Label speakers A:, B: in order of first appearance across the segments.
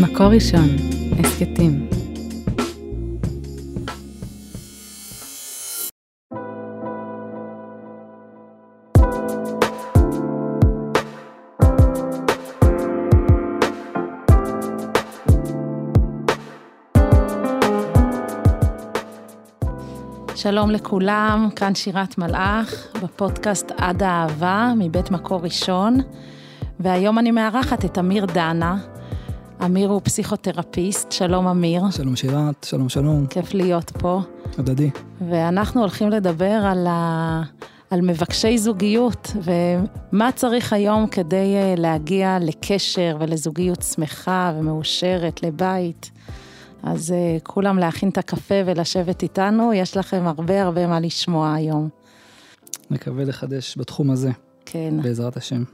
A: מקור ראשון, הסכתים. שלום לכולם, כאן שירת מלאך, בפודקאסט עד האהבה, מבית מקור ראשון, והיום אני מארחת את אמיר דנה. אמיר הוא פסיכותרפיסט, שלום אמיר.
B: שלום שירת, שלום שלום.
A: כיף להיות פה.
B: הדדי.
A: ואנחנו הולכים לדבר על, ה... על מבקשי זוגיות, ומה צריך היום כדי אה, להגיע לקשר ולזוגיות שמחה ומאושרת, לבית. אז uh, כולם להכין את הקפה ולשבת איתנו, יש לכם הרבה הרבה מה לשמוע היום.
B: מקווה לחדש בתחום הזה.
A: כן.
B: בעזרת השם.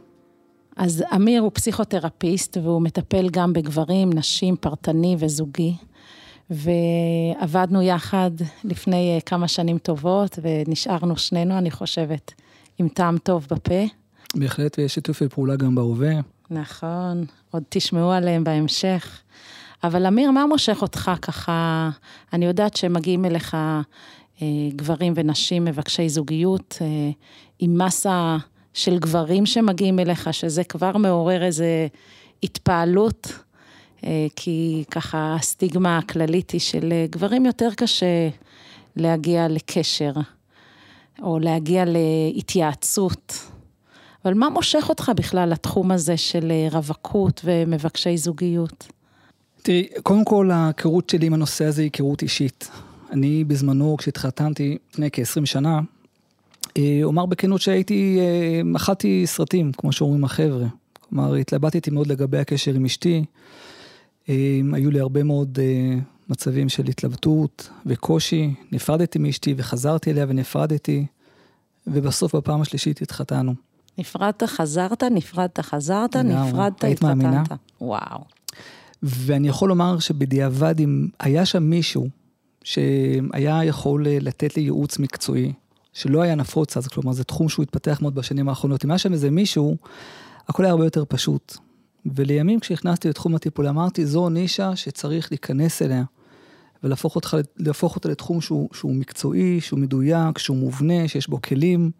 A: אז אמיר הוא פסיכותרפיסט והוא מטפל גם בגברים, נשים, פרטני וזוגי. ועבדנו יחד לפני uh, כמה שנים טובות ונשארנו שנינו, אני חושבת, עם טעם טוב בפה.
B: בהחלט, ויש שיתופי פעולה גם בהווה.
A: נכון, עוד תשמעו עליהם בהמשך. אבל אמיר, מה מושך אותך ככה? אני יודעת שמגיעים אליך אה, גברים ונשים מבקשי זוגיות, אה, עם מסה של גברים שמגיעים אליך, שזה כבר מעורר איזה התפעלות, אה, כי ככה הסטיגמה הכללית היא של אה, גברים יותר קשה להגיע לקשר, או להגיע להתייעצות. אבל מה מושך אותך בכלל לתחום הזה של אה, רווקות ומבקשי זוגיות?
B: תראי, קודם כל ההיכרות שלי עם הנושא הזה היא היכרות אישית. אני בזמנו, כשהתחתנתי לפני כ-20 שנה, אומר בכנות שהייתי, אה, אכלתי סרטים, כמו שאומרים החבר'ה. כלומר, התלבטתי מאוד לגבי הקשר עם אשתי. אה, היו לי הרבה מאוד מצבים של התלבטות וקושי. נפרדתי מאשתי וחזרתי אליה ונפרדתי, ובסוף בפעם השלישית התחתנו.
A: נפרדת, חזרת, נפרדת, חזרת, נפרדת,
B: התחתנת.
A: וואו.
B: ואני יכול לומר שבדיעבד, אם היה שם מישהו שהיה יכול לתת לי ייעוץ מקצועי, שלא היה נפוץ אז, כלומר זה תחום שהוא התפתח מאוד בשנים האחרונות, אם היה שם איזה מישהו, הכל היה הרבה יותר פשוט. ולימים כשנכנסתי לתחום הטיפול אמרתי, זו נישה שצריך להיכנס אליה, ולהפוך אותך, אותה לתחום שהוא, שהוא מקצועי, שהוא מדויק, שהוא מובנה, שיש בו כלים.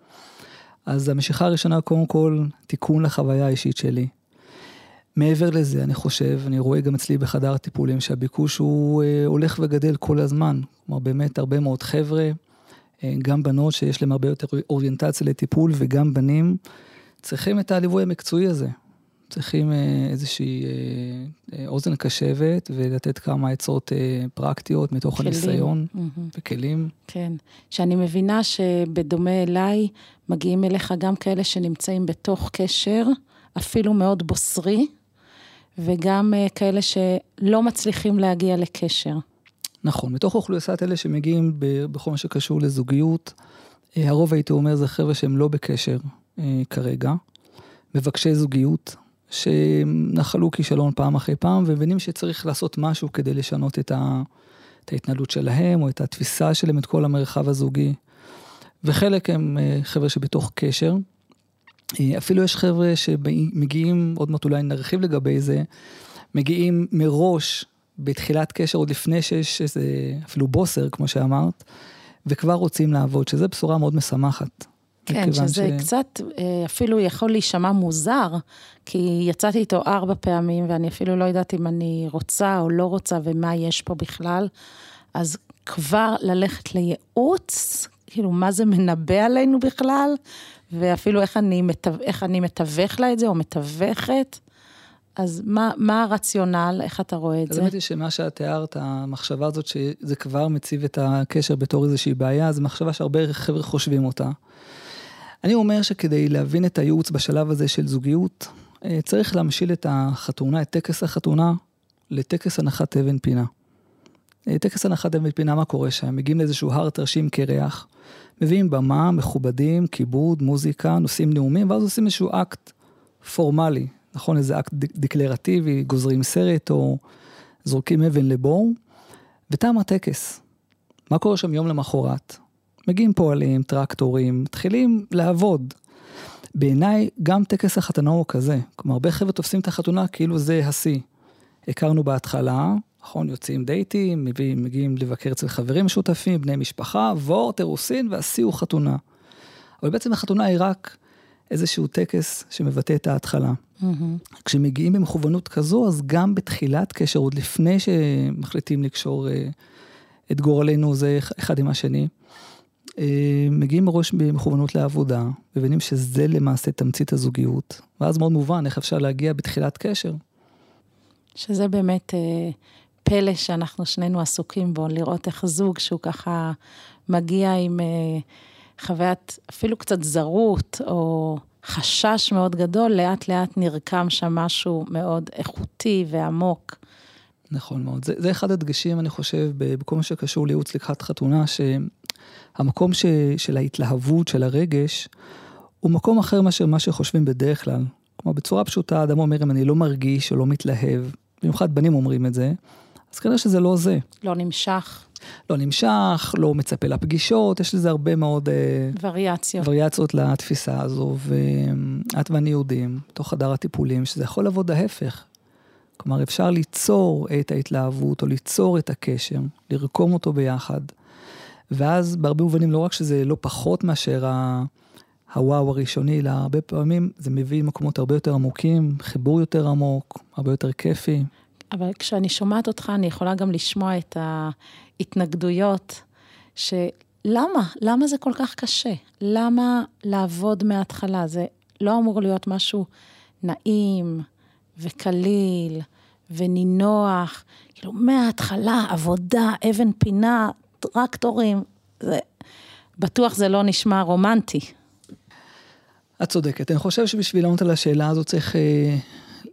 B: אז המשיכה הראשונה, קודם כל, תיקון לחוויה האישית שלי. מעבר לזה, אני חושב, אני רואה גם אצלי בחדר הטיפולים שהביקוש הוא אה, הולך וגדל כל הזמן. כלומר, באמת הרבה מאוד חבר'ה, גם בנות שיש להם הרבה יותר אוריינטציה לטיפול וגם בנים, צריכים את הליווי המקצועי הזה. צריכים אה, איזושהי אה, אה, אוזן קשבת ולתת כמה עצות אה, פרקטיות מתוך כלים. הניסיון mm-hmm. וכלים.
A: כן, שאני מבינה שבדומה אליי, מגיעים אליך גם כאלה שנמצאים בתוך קשר, אפילו מאוד בוסרי, וגם אה, כאלה שלא מצליחים להגיע לקשר.
B: נכון, מתוך אוכלוסיית אלה שמגיעים בכל מה שקשור לזוגיות, אה, הרוב הייתי אומר זה חבר'ה שהם לא בקשר אה, כרגע, מבקשי זוגיות, שנחלו כישלון פעם אחרי פעם, ומבינים שצריך לעשות משהו כדי לשנות את, ה, את ההתנהלות שלהם, או את התפיסה שלהם, את כל המרחב הזוגי. וחלק הם חבר'ה שבתוך קשר, אה, אפילו יש חבר'ה שמגיעים, עוד מעט אולי נרחיב לגבי זה, מגיעים מראש בתחילת קשר, עוד לפני שיש איזה אפילו בוסר, כמו שאמרת, וכבר רוצים לעבוד, שזה בשורה מאוד משמחת.
A: כן, שזה ש... קצת אה, אפילו יכול להישמע מוזר, כי יצאתי איתו ארבע פעמים, ואני אפילו לא יודעת אם אני רוצה או לא רוצה ומה יש פה בכלל, אז כבר ללכת לייעוץ, כאילו, מה זה מנבא עלינו בכלל, ואפילו איך אני, מתו, איך אני מתווך לה את זה, או מתווכת. אז מה, מה הרציונל, איך אתה רואה את זה?
B: האמת היא שמה שאת תיארת, המחשבה הזאת שזה כבר מציב את הקשר בתור איזושהי בעיה, זו מחשבה שהרבה חבר'ה חושבים אותה. אני אומר שכדי להבין את הייעוץ בשלב הזה של זוגיות, אה, צריך להמשיל את החתונה, את טקס החתונה, לטקס הנחת אבן פינה. אה, טקס הנחת אבן פינה, מה קורה שם? מגיעים לאיזשהו הר טרשים קירח, מביאים במה, מכובדים, כיבוד, מוזיקה, נושאים נאומים, ואז עושים איזשהו אקט פורמלי, נכון? איזה אקט דקלרטיבי, גוזרים סרט או זורקים אבן לבור, ותם הטקס. מה קורה שם יום למחרת? מגיעים פועלים, טרקטורים, מתחילים לעבוד. בעיניי, גם טקס החתונה הוא כזה. כלומר, הרבה חבר'ה תופסים את החתונה כאילו זה השיא. הכרנו בהתחלה, נכון, יוצאים דייטים, מגיעים, מגיעים לבקר אצל חברים משותפים, בני משפחה, וורט, אירוסין, והשיא הוא חתונה. אבל בעצם החתונה היא רק איזשהו טקס שמבטא את ההתחלה. Mm-hmm. כשמגיעים במכוונות כזו, אז גם בתחילת קשר, עוד לפני שמחליטים לקשור אה, את גורלנו זה אחד עם השני, אה, מגיעים מראש במכוונות לעבודה, מבינים שזה למעשה תמצית הזוגיות, ואז מאוד מובן איך אפשר להגיע בתחילת קשר.
A: שזה באמת אה, פלא שאנחנו שנינו עסוקים בו, לראות איך זוג שהוא ככה מגיע עם אה, חוויית אפילו קצת זרות, או חשש מאוד גדול, לאט לאט נרקם שם משהו מאוד איכותי ועמוק.
B: נכון מאוד. זה, זה אחד הדגשים, אני חושב, בכל מה שקשור לייעוץ לקראת חתונה, שהמקום ש, של ההתלהבות, של הרגש, הוא מקום אחר מאשר מה שחושבים בדרך כלל. כלומר, בצורה פשוטה, אדם אומר, אם אני לא מרגיש או לא מתלהב, במיוחד בנים אומרים את זה, אז כנראה שזה לא זה.
A: לא נמשך.
B: לא נמשך, לא מצפה לפגישות, יש לזה הרבה מאוד... אה,
A: וריאציות.
B: וריאציות לתפיסה הזו, ואת ואני יודעים, תוך חדר הטיפולים, שזה יכול לעבוד ההפך. כלומר, אפשר ליצור את ההתלהבות, או ליצור את הקשר, לרקום אותו ביחד, ואז בהרבה מובנים, לא רק שזה לא פחות מאשר ה... הוואו הראשוני, אלא הרבה פעמים זה מביא מקומות הרבה יותר עמוקים, חיבור יותר עמוק, הרבה יותר כיפי.
A: אבל כשאני שומעת אותך, אני יכולה גם לשמוע את ההתנגדויות, שלמה? למה זה כל כך קשה? למה לעבוד מההתחלה? זה לא אמור להיות משהו נעים וקליל ונינוח, כאילו מההתחלה, עבודה, אבן פינה, טרקטורים, זה... בטוח זה לא נשמע רומנטי.
B: את צודקת. אני חושב שבשביל לענות על השאלה הזאת צריך אה,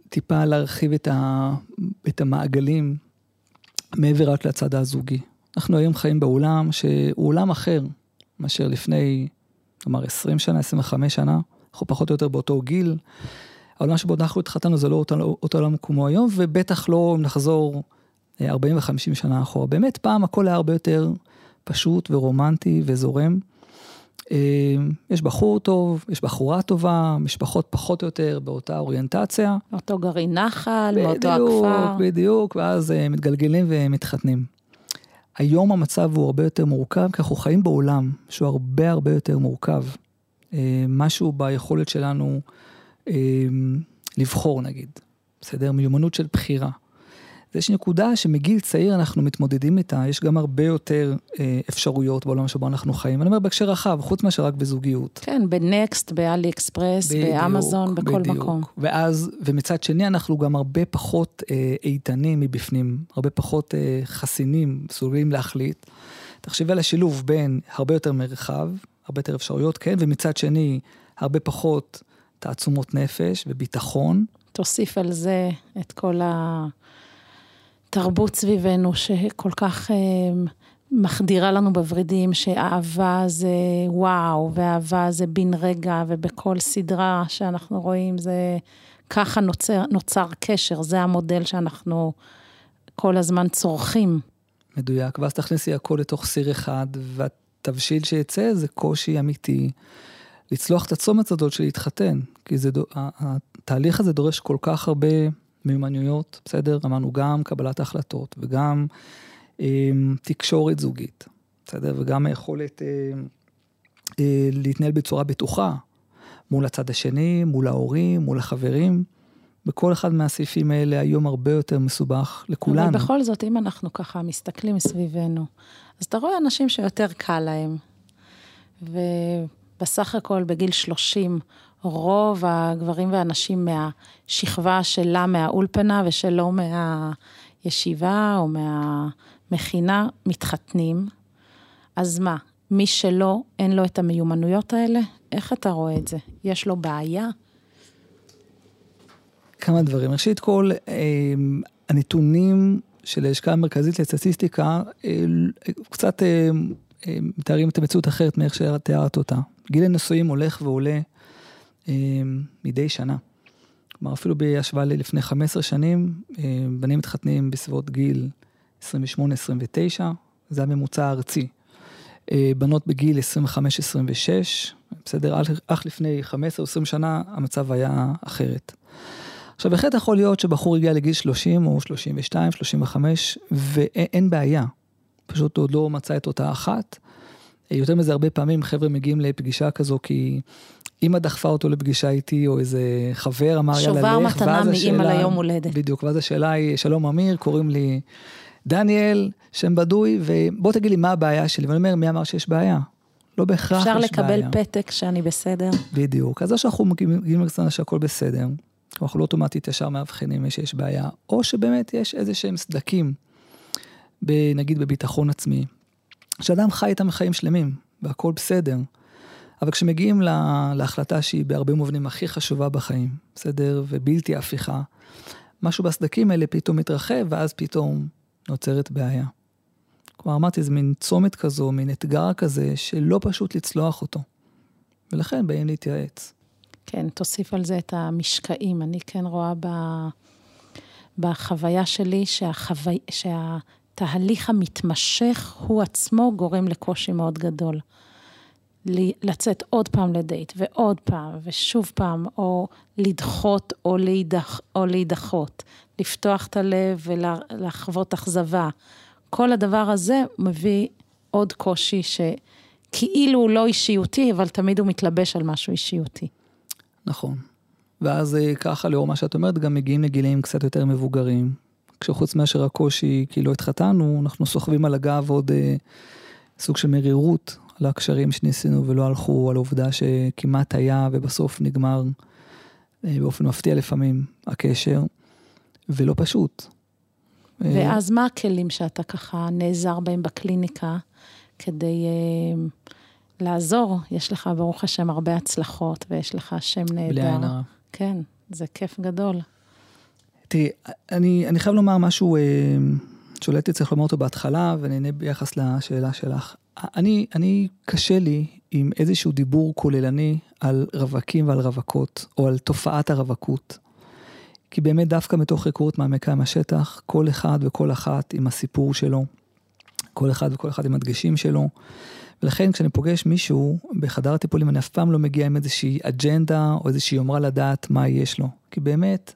B: טיפה להרחיב את, ה, את המעגלים מעבר רק לצד הזוגי. אנחנו היום חיים בעולם שהוא עולם אחר מאשר לפני, כלומר 20 שנה, 25 שנה, אנחנו פחות או יותר באותו גיל. העולם שבו אנחנו התחתנו זה לא אותו, אותו עולם כמו היום, ובטח לא אם נחזור 40 ו-50 שנה אחורה. באמת, פעם הכל היה הרבה יותר פשוט ורומנטי וזורם. אמ, יש בחור טוב, יש בחורה טובה, משפחות פחות או יותר באותה אוריינטציה.
A: אותו גרעין נחל, מאותו הכפר.
B: בדיוק, בדיוק, ואז אה, מתגלגלים ומתחתנים. היום המצב הוא הרבה יותר מורכב, כי אנחנו חיים בעולם שהוא הרבה הרבה יותר מורכב. אה, משהו ביכולת שלנו לבחור נגיד, בסדר? מיומנות של בחירה. יש נקודה שמגיל צעיר אנחנו מתמודדים איתה, יש גם הרבה יותר אה, אפשרויות בעולם שבו אנחנו חיים. אני אומר בהקשר רחב, חוץ מאשר רק בזוגיות.
A: כן, בנקסט, באלי אקספרס, באמזון, בכל בדיוק. מקום.
B: ואז, ומצד שני אנחנו גם הרבה פחות אה, איתנים מבפנים, הרבה פחות אה, חסינים, מסוגלים להחליט. תחשבי על השילוב בין הרבה יותר מרחב, הרבה יותר אפשרויות, כן, ומצד שני, הרבה פחות תעצומות נפש וביטחון.
A: תוסיף על זה את כל ה... תרבות סביבנו שכל כך אה, מחדירה לנו בוורידים, שאהבה זה וואו, ואהבה זה בן רגע, ובכל סדרה שאנחנו רואים זה ככה נוצר, נוצר קשר, זה המודל שאנחנו כל הזמן צורכים.
B: מדויק, ואז תכניסי הכל לתוך סיר אחד, והתבשיל שיצא זה קושי אמיתי. לצלוח את הצומת הזאת של להתחתן, כי זה, התהליך הזה דורש כל כך הרבה מיומנויות, בסדר? אמרנו גם קבלת החלטות וגם אה, תקשורת זוגית, בסדר? וגם היכולת אה, אה, להתנהל בצורה בטוחה מול הצד השני, מול ההורים, מול החברים. בכל אחד מהסעיפים האלה היום הרבה יותר מסובך לכולנו.
A: אבל בכל זאת, אם אנחנו ככה מסתכלים מסביבנו, אז אתה רואה אנשים שיותר קל להם. ובסך הכל בגיל 30 רוב הגברים והנשים מהשכבה שלה מהאולפנה ושלא מהישיבה או מהמכינה מתחתנים. אז מה, מי שלא, אין לו את המיומנויות האלה? איך אתה רואה את זה? יש לו בעיה?
B: כמה דברים. ראשית כל, אמ, הנתונים של הלשכה המרכזית לסטטיסטיקה אה, קצת אה, אה, מתארים את המציאות אחרת מאיך שתיארת אותה. גיל הנישואים הולך ועולה אמ, מדי שנה. כלומר, אפילו בהשוואה ללפני 15 שנים, אמ, בנים מתחתנים בסביבות גיל 28-29, זה הממוצע הארצי. אה, בנות בגיל 25-26, בסדר? אך לפני 15 20 שנה המצב היה אחרת. עכשיו, בהחלט יכול להיות שבחור הגיע לגיל 30 או 32, 35, ואין בעיה. פשוט עוד לא מצא את אותה אחת. יותר מזה, הרבה פעמים חבר'ה מגיעים לפגישה כזו כי אמא דחפה אותו לפגישה איתי, או איזה חבר אמר יאללה לך,
A: שובר מתנה מאמא ליום הולדת.
B: בדיוק, ואז השאלה היא, שלום אמיר, קוראים לי דניאל, שם בדוי, ובוא תגיד לי מה הבעיה שלי. ואני אומר, מי אמר שיש בעיה? לא בהכרח יש בעיה.
A: אפשר לקבל פתק שאני בסדר.
B: בדיוק, אז או שאנחנו מגיעים לקצונה שהכל בסדר, אנחנו לא אוטומטית ישר מאבחנים שיש בעיה, או שבאמת יש איזה שהם סדקים, נגיד בביטחון עצמי, שאדם חי איתם חיים שלמים, והכל בסדר. אבל כשמגיעים לה, להחלטה שהיא בהרבה מובנים הכי חשובה בחיים, בסדר? ובלתי הפיכה, משהו בסדקים האלה פתאום מתרחב, ואז פתאום נוצרת בעיה. כלומר, אמרתי, זה מין צומת כזו, מין אתגר כזה, שלא פשוט לצלוח אותו. ולכן באים להתייעץ.
A: כן, תוסיף על זה את המשקעים. אני כן רואה ב... בחוויה שלי שהחוו... שהתהליך המתמשך הוא עצמו גורם לקושי מאוד גדול. לצאת עוד פעם לדייט, ועוד פעם, ושוב פעם, או לדחות או, להידח, או להידחות, לפתוח את הלב ולחוות אכזבה. כל הדבר הזה מביא עוד קושי שכאילו הוא לא אישיותי, אבל תמיד הוא מתלבש על משהו אישיותי.
B: נכון. ואז אה, ככה, לאור מה שאת אומרת, גם מגיעים לגילים קצת יותר מבוגרים. כשחוץ מאשר הקושי, כי לא התחתנו, אנחנו סוחבים על הגב עוד אה, סוג של מרירות על הקשרים שניסינו ולא הלכו, על עובדה שכמעט היה ובסוף נגמר אה, באופן מפתיע לפעמים הקשר, ולא פשוט.
A: אה, ואז מה הכלים שאתה ככה נעזר בהם בקליניקה כדי uh, לעזור? יש לך, ברוך השם, הרבה הצלחות ויש לך שם נהדר.
B: בלי עין הרע.
A: כן, זה כיף גדול.
B: תראי, אני, אני חייב לומר משהו uh, שאולי הייתי צריך לומר אותו בהתחלה, ונהנה ביחס לשאלה שלך. אני, אני, קשה לי עם איזשהו דיבור כוללני על רווקים ועל רווקות, או על תופעת הרווקות. כי באמת דווקא מתוך היכרות מעמיקה עם השטח, כל אחד וכל אחת עם הסיפור שלו, כל אחד וכל אחד עם הדגשים שלו. ולכן כשאני פוגש מישהו בחדר הטיפולים, אני אף פעם לא מגיע עם איזושהי אג'נדה או איזושהי יומרה לדעת מה יש לו. כי באמת,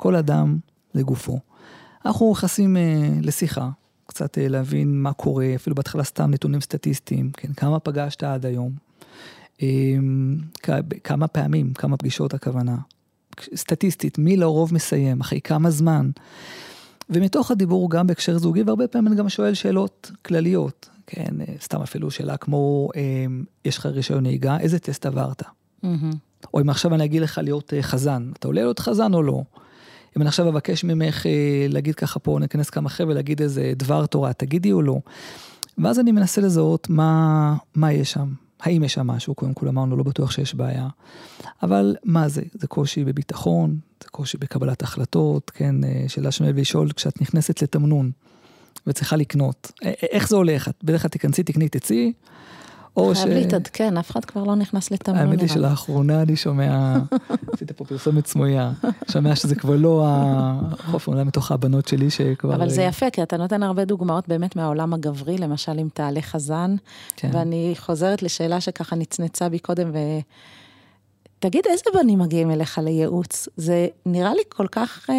B: כל אדם לגופו. אנחנו נכנסים אה, לשיחה, קצת אה, להבין מה קורה, אפילו בהתחלה סתם נתונים סטטיסטיים, כן, כמה פגשת עד היום, אה, כמה פעמים, כמה פגישות הכוונה, סטטיסטית, מי לרוב מסיים, אחרי כמה זמן. ומתוך הדיבור גם בהקשר זוגי, והרבה פעמים אני גם שואל שאלות כלליות, כן, אה, סתם אפילו שאלה כמו, יש לך רישיון נהיגה, איזה טסט עברת? Mm-hmm. או אם עכשיו אני אגיד לך להיות חזן, אתה עולה להיות חזן או לא? אם אני עכשיו אבקש ממך אה, להגיד ככה פה, ניכנס כמה חבר'ה, להגיד איזה דבר תורה, תגידי או לא. ואז אני מנסה לזהות מה, מה יש שם. האם יש שם משהו? קודם כל אמרנו, לא בטוח שיש בעיה. אבל מה זה? זה קושי בביטחון, זה קושי בקבלת החלטות, כן? אה, שאלה שאני אוהב לשאול, כשאת נכנסת לתמנון וצריכה לקנות, איך זה הולך? בדרך כלל תיכנסי, תקני, תצאי,
A: או ש... חייב להתעדכן, אף אחד כבר לא נכנס לתמנון.
B: האמת היא שלאחרונה אני שומע, עשית פה פרסומת סמויה, שומע שזה כבר לא החופן, אולי מתוך הבנות שלי שכבר...
A: אבל זה יפה, כי אתה נותן הרבה דוגמאות באמת מהעולם הגברי, למשל אם תעלה חזן, כן. ואני חוזרת לשאלה שככה נצנצה בי קודם, ו... תגיד, איזה בנים מגיעים אליך לייעוץ? זה נראה לי כל כך, אה,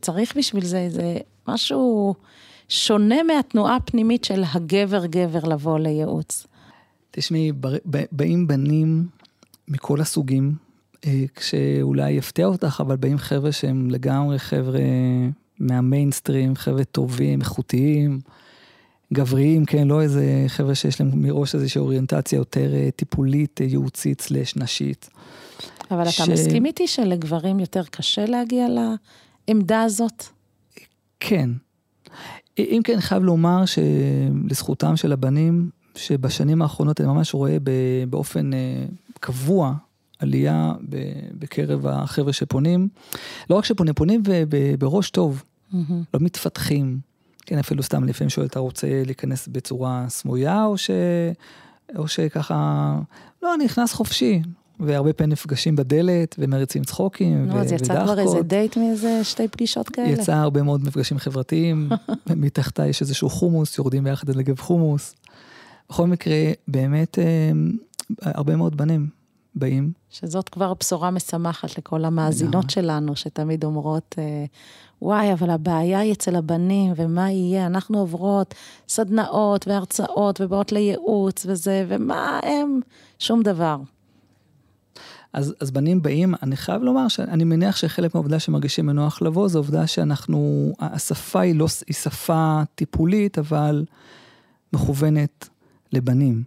A: צריך בשביל זה, זה משהו שונה מהתנועה הפנימית של הגבר-גבר לבוא לייעוץ.
B: תשמעי, באים בנים מכל הסוגים, אה, כשאולי יפתיע אותך, אבל באים חבר'ה שהם לגמרי חבר'ה מהמיינסטרים, חבר'ה טובים, איכותיים, גבריים, כן, לא איזה חבר'ה שיש להם מראש איזושהי אוריינטציה יותר אה, טיפולית, אה, ייעוצית סלש נשית.
A: אבל ש... אתה מסכים איתי שלגברים יותר קשה להגיע לעמדה הזאת?
B: כן. אם כן, חייב לומר שלזכותם של הבנים, שבשנים האחרונות אני ממש רואה באופן אה, קבוע עלייה בקרב החבר'ה שפונים. לא רק שפונים, פונים בראש טוב, mm-hmm. לא מתפתחים. כן, אפילו סתם לפעמים שואל, אתה רוצה להיכנס בצורה סמויה, או, ש... או שככה, לא, אני נכנס חופשי. והרבה פעמים נפגשים בדלת ומריצים צחוקים ודחקות.
A: נו, אז יצא כבר איזה דייט מאיזה שתי פגישות כאלה?
B: יצא הרבה מאוד מפגשים חברתיים, מתחתה יש איזשהו חומוס, יורדים ביחד לגב חומוס. בכל מקרה, באמת אה, הרבה מאוד בנים באים.
A: שזאת כבר בשורה משמחת לכל המאזינות שלנו, שתמיד אומרות, אה, וואי, אבל הבעיה היא אצל הבנים, ומה יהיה? אנחנו עוברות סדנאות והרצאות ובאות לייעוץ וזה, ומה הם? שום דבר.
B: אז, אז בנים באים, אני חייב לומר שאני מניח שחלק מהעובדה שמרגישים מנוח לבוא, זו עובדה שאנחנו, השפה היא לא, היא שפה טיפולית, אבל מכוונת לבנים.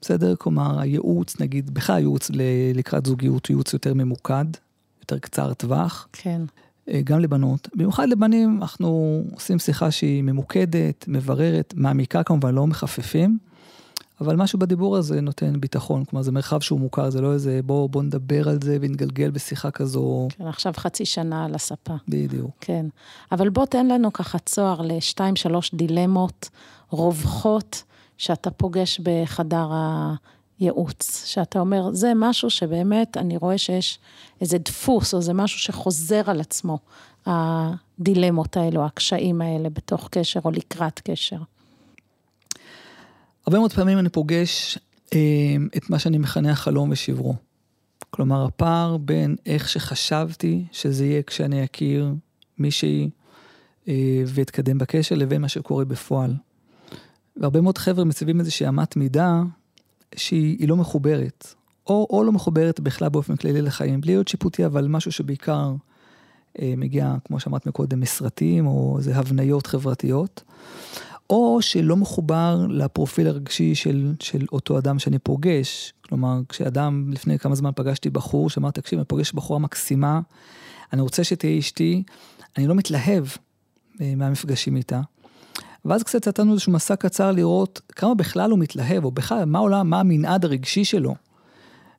B: בסדר? כלומר, הייעוץ, נגיד, בכלל הייעוץ לקראת זוגיות ייעוץ יותר ממוקד, יותר קצר טווח.
A: כן.
B: אה, גם לבנות. במיוחד לבנים, אנחנו עושים שיחה שהיא ממוקדת, מבררת, מעמיקה כמובן, לא מחפפים. אבל משהו בדיבור הזה נותן ביטחון, כלומר זה מרחב שהוא מוכר, זה לא איזה בוא, בוא נדבר על זה ונגלגל בשיחה כזו.
A: כן, עכשיו חצי שנה על הספה.
B: בדיוק.
A: כן, אבל בוא תן לנו ככה צוהר לשתיים, שלוש דילמות רווחות שאתה פוגש בחדר הייעוץ, שאתה אומר, זה משהו שבאמת אני רואה שיש איזה דפוס, או זה משהו שחוזר על עצמו, הדילמות האלו, הקשיים האלה בתוך קשר או לקראת קשר.
B: הרבה מאוד פעמים אני פוגש אה, את מה שאני מכנה החלום ושברו. כלומר, הפער בין איך שחשבתי שזה יהיה כשאני אכיר מישהי אה, ואתקדם בקשר, לבין מה שקורה בפועל. והרבה מאוד חבר'ה מציבים איזושהי אמת מידה שהיא לא מחוברת, או, או לא מחוברת בכלל באופן כללי לחיים, בלי להיות שיפוטי, אבל משהו שבעיקר אה, מגיע, כמו שאמרת מקודם, מסרטים, או איזה הבניות חברתיות. או שלא מחובר לפרופיל הרגשי של, של אותו אדם שאני פוגש. כלומר, כשאדם, לפני כמה זמן פגשתי בחור, שאמר, תקשיב, אני פוגש בחורה מקסימה, אני רוצה שתהיה אשתי, אני לא מתלהב אה, מהמפגשים איתה. ואז קצת נתנו איזשהו מסע קצר לראות כמה בכלל הוא מתלהב, או בכלל, מה עולם, מה המנעד הרגשי שלו.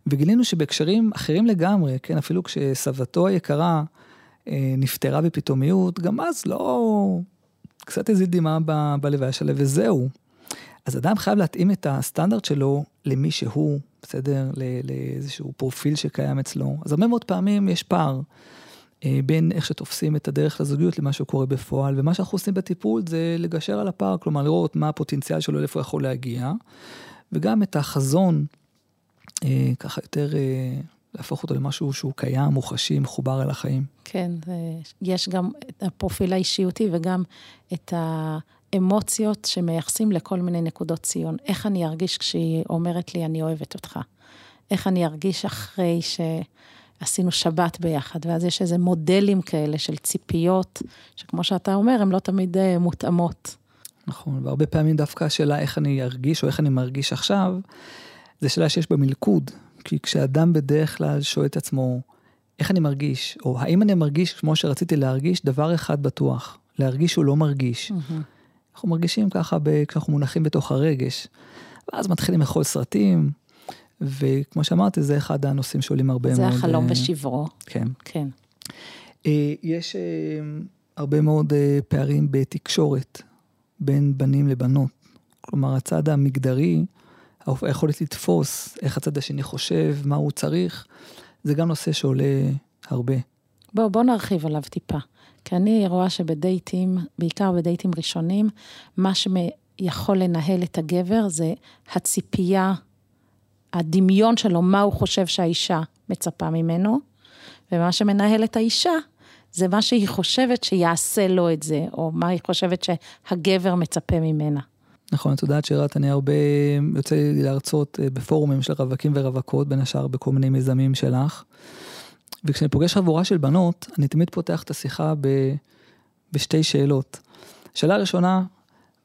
B: וגילינו שבהקשרים אחרים לגמרי, כן, אפילו כשסבתו היקרה אה, נפטרה בפתאומיות, גם אז לא, קצת הזיל דמעה בלוויה שלה וזהו. אז אדם חייב להתאים את הסטנדרט שלו למי שהוא, בסדר? לאיזשהו פרופיל שקיים אצלו. אז הרבה מאוד פעמים יש פער בין איך שתופסים את הדרך לזוגיות למה שקורה בפועל, ומה שאנחנו עושים בטיפול זה לגשר על הפער, כלומר לראות מה הפוטנציאל שלו, לאיפה הוא יכול להגיע, וגם את החזון, אה, ככה יותר אה, להפוך אותו למשהו שהוא קיים, מוחשי, מחובר אל החיים.
A: כן, יש גם את הפרופיל האישיותי וגם את האמוציות שמייחסים לכל מיני נקודות ציון. איך אני ארגיש כשהיא אומרת לי, אני אוהבת אותך? איך אני ארגיש אחרי שעשינו שבת ביחד? ואז יש איזה מודלים כאלה של ציפיות, שכמו שאתה אומר, הן לא תמיד אה, מותאמות.
B: נכון, והרבה פעמים דווקא השאלה איך אני ארגיש או איך אני מרגיש עכשיו, זו שאלה שיש בה מלכוד. כי כשאדם בדרך כלל שואל את עצמו, איך אני מרגיש, או האם אני מרגיש כמו שרציתי להרגיש, דבר אחד בטוח, להרגיש שהוא לא מרגיש. Mm-hmm. אנחנו מרגישים ככה ב, כשאנחנו מונחים בתוך הרגש. ואז מתחילים לאכול סרטים, וכמו שאמרתי, זה אחד הנושאים שעולים הרבה
A: זה
B: מאוד...
A: זה החלום ושברו.
B: אה, כן.
A: כן.
B: אה, יש אה, הרבה מאוד פערים בתקשורת בין בנים לבנות. כלומר, הצד המגדרי, היכולת לתפוס איך הצד השני חושב, מה הוא צריך, זה גם נושא שעולה הרבה.
A: בוא, בוא נרחיב עליו טיפה. כי אני רואה שבדייטים, בעיקר בדייטים ראשונים, מה שיכול לנהל את הגבר זה הציפייה, הדמיון שלו, מה הוא חושב שהאישה מצפה ממנו, ומה שמנהל את האישה זה מה שהיא חושבת שיעשה לו את זה, או מה היא חושבת שהגבר מצפה ממנה.
B: נכון, את יודעת שירת, אני הרבה יוצא לי להרצות אה, בפורומים של רווקים ורווקות, בין השאר בכל מיני מיזמים שלך. וכשאני פוגש חבורה של בנות, אני תמיד פותח את השיחה ב... בשתי שאלות. שאלה ראשונה,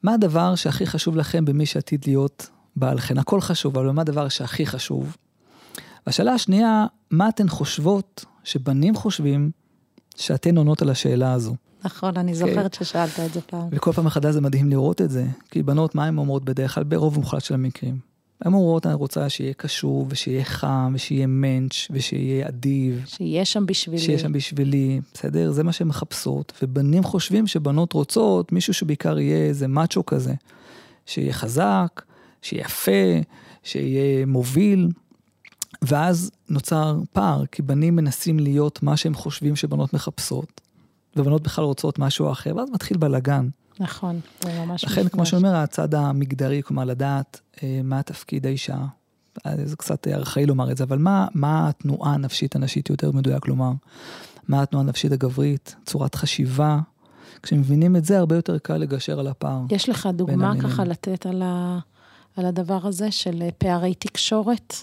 B: מה הדבר שהכי חשוב לכם במי שעתיד להיות בעלכן? הכל חשוב, אבל מה הדבר שהכי חשוב? והשאלה השנייה, מה אתן חושבות שבנים חושבים שאתן עונות על השאלה הזו?
A: נכון, אני אוקיי. זוכרת ששאלת את זה פעם.
B: וכל פעם מחדש זה מדהים לראות את זה, כי בנות, מה הן אומרות בדרך כלל? ברוב מוחלט של המקרים. הן אומרות, אני רוצה שיהיה קשוב, ושיהיה חם, ושיהיה מענץ', ושיהיה אדיב.
A: שיהיה שם בשבילי.
B: שיהיה שם בשבילי, בסדר? זה מה שהן מחפשות. ובנים חושבים שבנות רוצות מישהו שבעיקר יהיה איזה מאצ'ו כזה. שיהיה חזק, שיהיה יפה, שיהיה מוביל. ואז נוצר פער, כי בנים מנסים להיות מה שהם חושבים שבנות מחפשות. ובנות בכלל רוצות משהו אחר, ואז מתחיל בלאגן.
A: נכון, זה ממש
B: לכן, כמו שאומר, הצד המגדרי, כלומר, לדעת אה, מה תפקיד האישה, זה קצת ארכאי לומר את זה, אבל מה, מה התנועה הנפשית הנשית יותר מדויק לומר? מה התנועה הנפשית הגברית? צורת חשיבה? כשמבינים את זה, הרבה יותר קל לגשר על הפער.
A: יש לך דוגמה ככה לתת על, ה, על הדבר הזה של פערי תקשורת?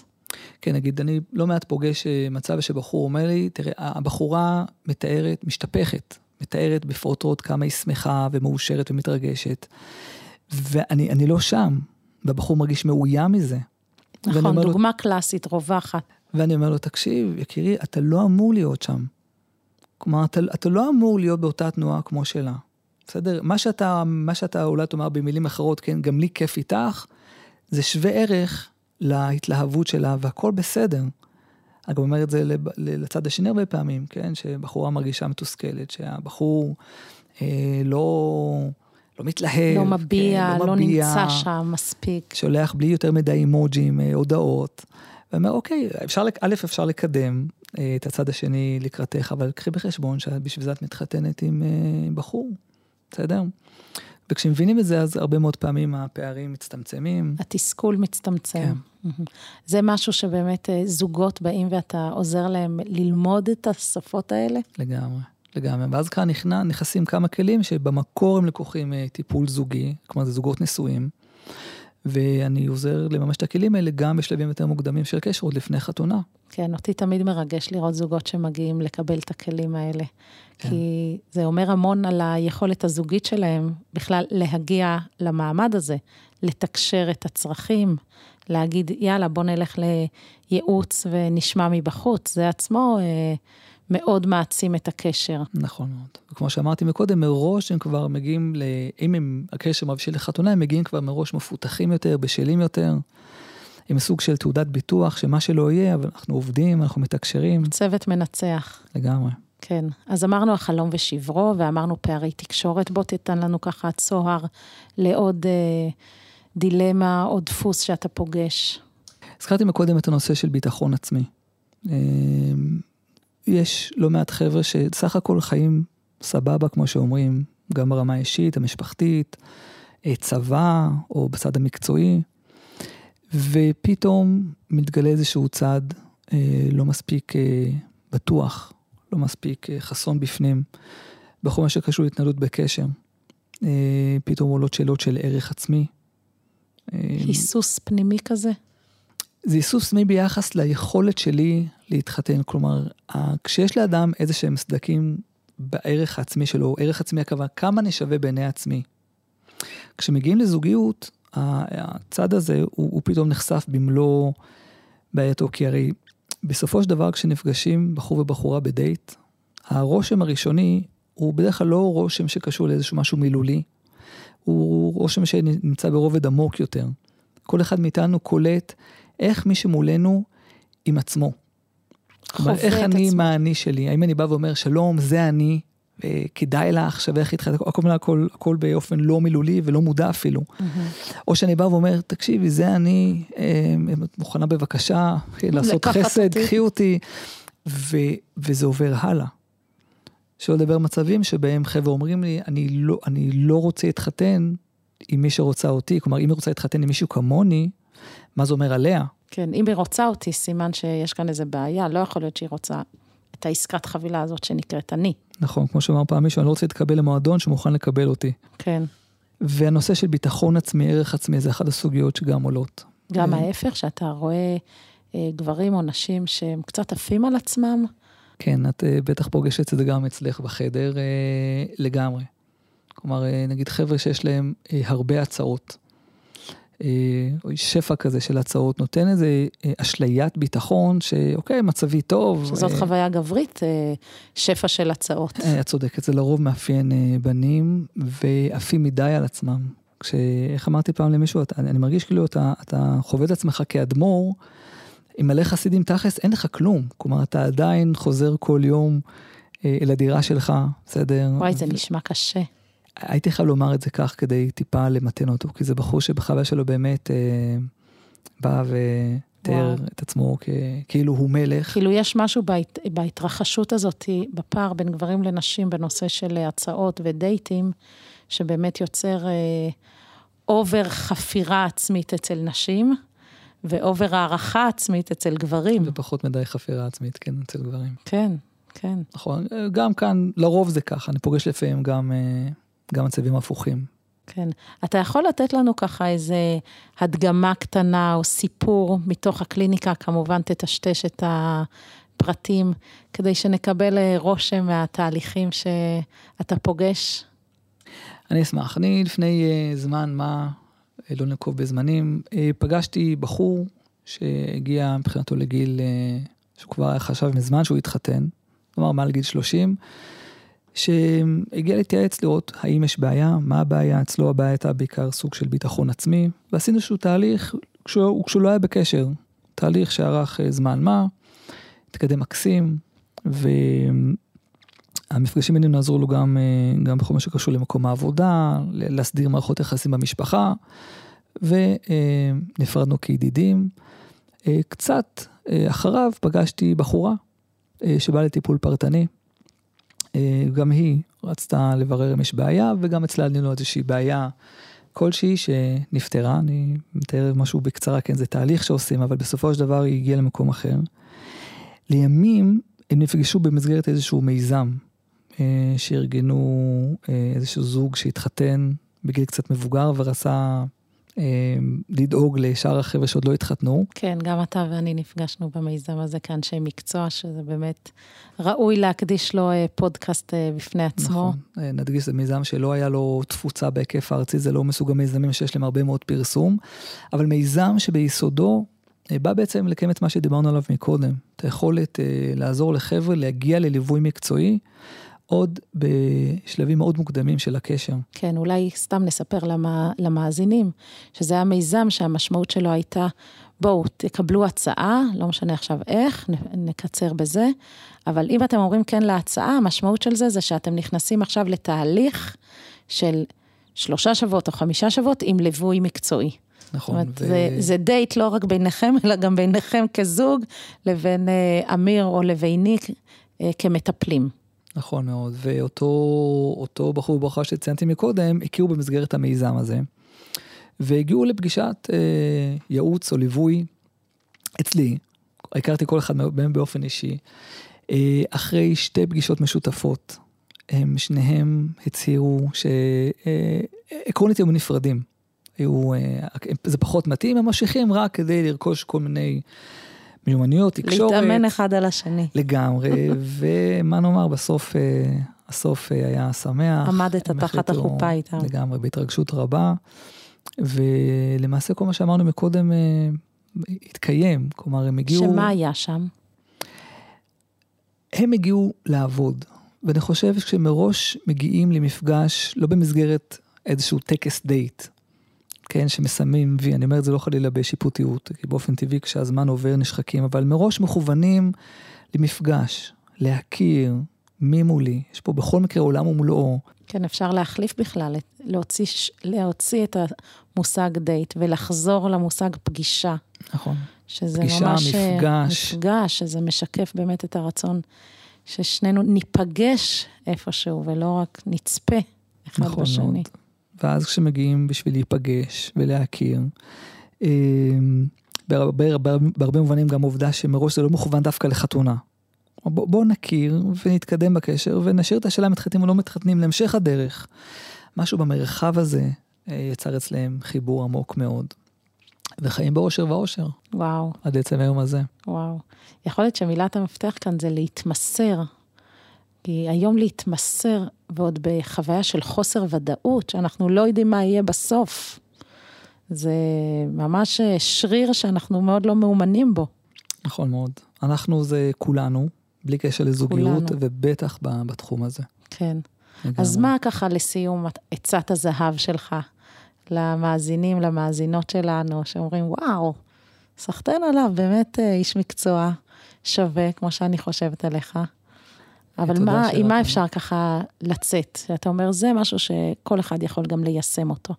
B: כן, נגיד, אני לא מעט פוגש אה, מצב שבחור אומר לי, תראה, הבחורה מתארת, משתפכת, מתארת בפרוטרוט כמה היא שמחה ומאושרת ומתרגשת, ואני לא שם, והבחור מרגיש מאוים מזה.
A: נכון, דוגמה לו, קלאסית, רווחת.
B: ואני אומר לו, תקשיב, יקירי, אתה לא אמור להיות שם. כלומר, אתה, אתה לא אמור להיות באותה תנועה כמו שלה. בסדר? מה שאתה, מה שאתה אולי תאמר במילים אחרות, כן, גם לי כיף איתך, זה שווה ערך להתלהבות שלה, והכל בסדר. אני גם אומר את זה לצד השני הרבה פעמים, כן? שבחורה מרגישה מתוסכלת, שהבחור אה, לא, לא מתלהב.
A: לא מביע, כן, לא, לא מביע, נמצא שם מספיק.
B: שולח בלי יותר מדי אימוג'ים, אה, הודעות. ואומר, אוקיי, אפשר, א', אפשר לקדם אה, את הצד השני לקראתך, אבל קחי בחשבון שבשביל זה את מתחתנת עם אה, בחור, בסדר? וכשמבינים את זה, אז הרבה מאוד פעמים הפערים מצטמצמים.
A: התסכול מצטמצם. כן. זה משהו שבאמת אה, זוגות באים ואתה עוזר להם ללמוד את השפות האלה?
B: לגמרי, לגמרי. ואז כאן נכנע, נכנסים כמה כלים שבמקור הם לקוחים טיפול זוגי, כלומר זה זוגות נשואים. ואני עוזר לממש את הכלים האלה גם בשלבים יותר מוקדמים של קשר, עוד לפני חתונה.
A: כן, אותי תמיד מרגש לראות זוגות שמגיעים לקבל את הכלים האלה. כן. כי זה אומר המון על היכולת הזוגית שלהם בכלל להגיע למעמד הזה, לתקשר את הצרכים, להגיד, יאללה, בוא נלך לייעוץ ונשמע מבחוץ. זה עצמו... אה, מאוד מעצים את הקשר.
B: נכון מאוד. וכמו שאמרתי מקודם, מראש הם כבר מגיעים, ל... אם הם, הקשר מבשיל לחתונה, הם מגיעים כבר מראש מפותחים יותר, בשלים יותר. עם סוג של תעודת ביטוח, שמה שלא יהיה, אבל אנחנו עובדים, אנחנו מתקשרים.
A: צוות מנצח.
B: לגמרי.
A: כן, אז אמרנו החלום ושברו, ואמרנו פערי תקשורת. בוא תיתן לנו ככה צוהר לעוד אה, דילמה, עוד דפוס שאתה פוגש.
B: הזכרתי מקודם את הנושא של ביטחון עצמי. אה, יש לא מעט חבר'ה שסך הכל חיים סבבה, כמו שאומרים, גם ברמה האישית, המשפחתית, אה, צבא, או בצד המקצועי, ופתאום מתגלה איזשהו צד אה, לא מספיק אה, בטוח, לא מספיק אה, חסון בפנים, בכל מה שקשור להתנהלות בקשר. אה, פתאום עולות שאלות של ערך עצמי.
A: אה, היסוס פנימי כזה?
B: זה היסוס פנימי ביחס ליכולת שלי להתחתן. כלומר, כשיש לאדם איזה שהם סדקים בערך העצמי שלו, ערך עצמי הכוונה, כמה אני שווה בעיני עצמי. כשמגיעים לזוגיות, הצד הזה הוא, הוא פתאום נחשף במלוא בעייתו, כי הרי בסופו של דבר כשנפגשים בחור ובחורה בדייט, הרושם הראשוני הוא בדרך כלל לא רושם שקשור לאיזשהו משהו מילולי, הוא רושם שנמצא ברובד עמוק יותר. כל אחד מאיתנו קולט איך מי שמולנו עם עצמו. כלומר, איך אני עם האני שלי? האם אני בא ואומר, שלום, זה אני, וכדאי לך, שווה איך להתחיל, הכל, הכל, הכל באופן לא מילולי ולא מודע אפילו. או שאני בא ואומר, תקשיבי, זה אני, אה, מוכנה בבקשה לעשות חסד, קחי אותי, ו, וזה עובר הלאה. שלא לדבר מצבים שבהם חבר'ה אומרים לי, אני לא, אני לא רוצה להתחתן עם מי שרוצה אותי, כלומר, אם היא רוצה להתחתן עם מישהו כמוני, מה זה אומר עליה?
A: כן, אם היא רוצה אותי, סימן שיש כאן איזה בעיה, לא יכול להיות שהיא רוצה את העסקת חבילה הזאת שנקראת אני.
B: נכון, כמו שאמר פעם מישהו, אני לא רוצה להתקבל למועדון שמוכן לקבל אותי.
A: כן.
B: והנושא של ביטחון עצמי, ערך עצמי, זה אחת הסוגיות שגם עולות.
A: גם אה, ההפך, שאתה רואה אה, גברים או נשים שהם קצת עפים על עצמם?
B: כן, את אה, בטח פוגשת את זה גם אצלך בחדר לגמרי. כלומר, נגיד חבר'ה שיש להם הרבה הצעות. או שפע כזה של הצעות, נותן איזה אה, אשליית ביטחון, שאוקיי, מצבי טוב.
A: שזאת אה, חוויה גברית, אה, שפע של הצעות.
B: את צודקת, זה לרוב מאפיין בנים ועפים מדי על עצמם. כשאיך אמרתי פעם למישהו, אתה, אני מרגיש כאילו אתה, אתה חווה את עצמך כאדמו"ר, עם מלא חסידים תכלס, אין לך כלום. כלומר, אתה עדיין חוזר כל יום אל הדירה שלך, בסדר?
A: וואי, זה נשמע קשה.
B: הייתי חייב לומר את זה כך כדי טיפה למתן אותו, כי זה בחור שבחוויה שלו באמת אה, בא ותיאר את עצמו כ, כאילו הוא מלך.
A: כאילו יש משהו בהת, בהתרחשות הזאת, בפער בין גברים לנשים בנושא של הצעות ודייטים, שבאמת יוצר אה, over חפירה עצמית אצל נשים, ו over הערכה עצמית אצל גברים.
B: ופחות מדי חפירה עצמית, כן, אצל גברים.
A: כן, כן.
B: נכון, גם כאן, לרוב זה ככה, אני פוגש לפעמים גם, אה, גם מצבים הפוכים.
A: כן. אתה יכול לתת לנו ככה איזה הדגמה קטנה או סיפור מתוך הקליניקה, כמובן תטשטש את הפרטים, כדי שנקבל אה, רושם מהתהליכים שאתה פוגש?
B: אני אשמח. אני לפני uh, זמן מה, אה, לא נקוב בזמנים, uh, פגשתי בחור שהגיע מבחינתו לגיל, uh, שהוא כבר חשב מזמן שהוא התחתן, כלומר מעל גיל 30, שהגיע להתייעץ לראות האם יש בעיה, מה הבעיה, אצלו הבעיה הייתה בעיקר סוג של ביטחון עצמי, ועשינו איזשהו תהליך כשהוא, כשהוא לא היה בקשר, תהליך שארך זמן מה, התקדם מקסים, ו... המפגשים בינינו עזרו לו גם, אה, גם בכל מה שקשור למקום העבודה, להסדיר מערכות יחסים במשפחה, ונפרדנו כידידים. אה, קצת אה, אחריו פגשתי בחורה שבאה לטיפול פרטני. גם היא רצתה לברר אם יש בעיה, וגם אצלה עלינו איזושהי בעיה כלשהי שנפתרה. אני מתאר משהו בקצרה, כן, זה תהליך שעושים, אבל בסופו של דבר היא הגיעה למקום אחר. לימים הם נפגשו במסגרת איזשהו מיזם אה, שארגנו אה, איזשהו זוג שהתחתן בגיל קצת מבוגר ורצה אה, לדאוג לשאר החבר'ה שעוד לא התחתנו.
A: כן, גם אתה ואני נפגשנו במיזם הזה כאנשי מקצוע, שזה באמת ראוי להקדיש לו פודקאסט בפני עצמו.
B: נכון, נדגיש, זה מיזם שלא היה לו תפוצה בהיקף הארצי, זה לא מסוג המיזמים שיש להם הרבה מאוד פרסום, אבל מיזם שביסודו בא בעצם לקיים את מה שדיברנו עליו מקודם, את היכולת לעזור לחבר'ה להגיע לליווי מקצועי. עוד בשלבים מאוד מוקדמים של הקשר.
A: כן, אולי סתם נספר למה, למאזינים, שזה היה מיזם שהמשמעות שלו הייתה, בואו, תקבלו הצעה, לא משנה עכשיו איך, נקצר בזה, אבל אם אתם אומרים כן להצעה, המשמעות של זה זה שאתם נכנסים עכשיו לתהליך של שלושה שבועות או חמישה שבועות עם ליווי מקצועי.
B: נכון.
A: זאת אומרת, ו... זה, זה דייט לא רק ביניכם, אלא גם ביניכם כזוג, לבין אה, אמיר או לביני אה, כמטפלים.
B: נכון מאוד, ואותו בחור ובחורה שציינתי מקודם, הכירו במסגרת המיזם הזה, והגיעו לפגישת אה, ייעוץ או ליווי אצלי, הכרתי כל אחד מהם באופן אישי, אה, אחרי שתי פגישות משותפות, הם שניהם הצהירו שעקרונית אה, היו נפרדים. היו, אה, זה פחות מתאים, הם ממשיכים רק כדי לרכוש כל מיני מיומנויות, תקשורת.
A: להתאמן אחד על השני.
B: לגמרי, ומה נאמר, בסוף, אה, הסוף אה, היה שמח.
A: עמדת תחת החופה איתם.
B: לגמרי, בהתרגשות רבה, ולמעשה כל מה שאמרנו מקודם אה, התקיים, כלומר הם הגיעו...
A: שמה היה שם?
B: הם הגיעו לעבוד, ואני חושב שמראש מגיעים למפגש, לא במסגרת איזשהו טקס דייט, כן, שמסמאים וי, אני אומר את זה לא חלילה בשיפוטיות, כי באופן טבעי כשהזמן עובר נשחקים, אבל מראש מכוונים למפגש, להכיר מי מולי, יש פה בכל מקרה עולם ומלואו.
A: כן, אפשר להחליף בכלל, להוציא, להוציא את המושג דייט ולחזור למושג פגישה.
B: נכון.
A: שזה
B: פגישה,
A: ממש
B: אה, מפגש.
A: מפגש, שזה משקף באמת את הרצון ששנינו ניפגש איפשהו ולא רק נצפה אחד
B: נכון
A: בשני.
B: מאוד. ואז כשמגיעים בשביל להיפגש ולהכיר, אמ, בהרבה, בהרבה מובנים גם עובדה שמראש זה לא מכוון דווקא לחתונה. בואו בוא נכיר ונתקדם בקשר ונשאיר את השאלה אם מתחתנים או לא מתחתנים להמשך הדרך. משהו במרחב הזה אה, יצר אצלם חיבור עמוק מאוד. וחיים באושר ואושר.
A: וואו.
B: עד עצם היום הזה.
A: וואו. יכול להיות שמילת המפתח כאן זה להתמסר כי היום להתמסר, ועוד בחוויה של חוסר ודאות, שאנחנו לא יודעים מה יהיה בסוף, זה ממש שריר שאנחנו מאוד לא מאומנים בו.
B: נכון מאוד. אנחנו זה כולנו, בלי קשר לזוגיות, כולנו. ובטח בתחום הזה.
A: כן. לגמרי. אז מה ככה לסיום עצת הזהב שלך למאזינים, למאזינות שלנו, שאומרים, וואו, סחטיין עליו, באמת אה, איש מקצוע שווה, כמו שאני חושבת עליך. אבל מה, עם מה אפשר ככה לצאת? אתה אומר, זה משהו שכל אחד יכול גם ליישם אותו.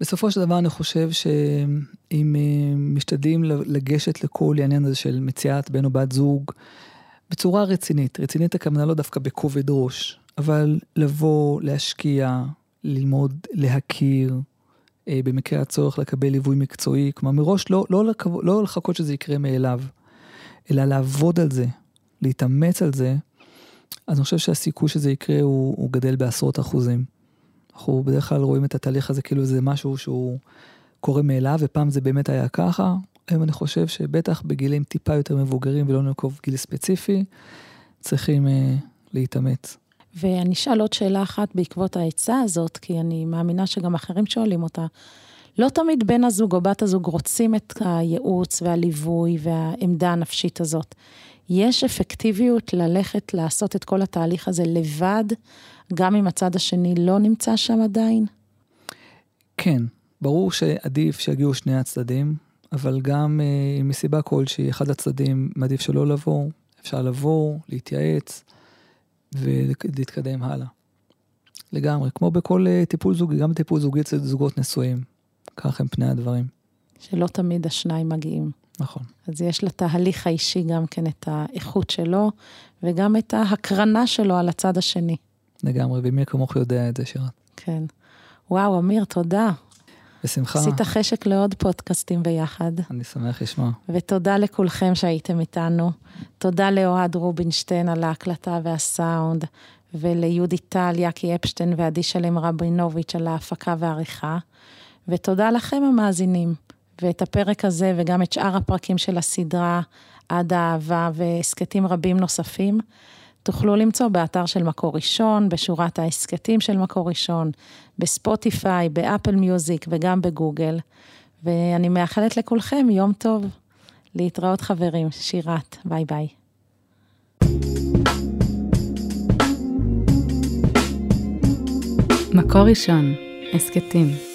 B: בסופו של דבר אני חושב שאם אה, משתדלים לגשת לכל העניין הזה של מציאת בן או בת זוג בצורה רצינית, רצינית הכוונה לא דווקא בכובד ראש, אבל לבוא, להשקיע, ללמוד, להכיר, אה, במקרה הצורך לקבל ליווי מקצועי, כלומר מראש לא, לא, לקו, לא לחכות שזה יקרה מאליו, אלא לעבוד על זה, להתאמץ על זה, אז אני חושב שהסיכוי שזה יקרה הוא, הוא גדל בעשרות אחוזים. אנחנו בדרך כלל רואים את התהליך הזה כאילו זה משהו שהוא קורה מאליו, ופעם זה באמת היה ככה. היום אני חושב שבטח בגילים טיפה יותר מבוגרים ולא נקוב גיל ספציפי, צריכים אה, להתאמץ.
A: ואני אשאל עוד שאלה אחת בעקבות העצה הזאת, כי אני מאמינה שגם אחרים שואלים אותה. לא תמיד בן הזוג או בת הזוג רוצים את הייעוץ והליווי והעמדה הנפשית הזאת. יש אפקטיביות ללכת לעשות את כל התהליך הזה לבד, גם אם הצד השני לא נמצא שם עדיין?
B: כן, ברור שעדיף שיגיעו שני הצדדים, אבל גם אה, מסיבה כלשהי, אחד הצדדים מעדיף שלא לבוא, אפשר לבוא, להתייעץ ולהתקדם הלאה. לגמרי, כמו בכל אה, טיפול זוגי, גם טיפול זוגי אצל זוגות נשואים. כך הם פני הדברים.
A: שלא תמיד השניים מגיעים.
B: נכון.
A: אז יש לתהליך האישי גם כן את האיכות שלו, וגם את ההקרנה שלו על הצד השני.
B: לגמרי, ומי כמוך יודע את זה, שירת.
A: כן. וואו, אמיר, תודה.
B: בשמחה.
A: עשית חשק לעוד פודקאסטים ביחד.
B: אני שמח לשמוע.
A: ותודה לכולכם שהייתם איתנו. תודה לאוהד רובינשטיין על ההקלטה והסאונד, וליהודי טל, יאקי אפשטיין ועדי שלם רבינוביץ' על ההפקה והעריכה. ותודה לכם המאזינים. ואת הפרק הזה וגם את שאר הפרקים של הסדרה עד האהבה והסכתים רבים נוספים, תוכלו למצוא באתר של מקור ראשון, בשורת ההסכתים של מקור ראשון, בספוטיפיי, באפל מיוזיק וגם בגוגל. ואני מאחלת לכולכם יום טוב. להתראות חברים, שירת, ביי ביי.
C: מקור ראשון, הסכתים.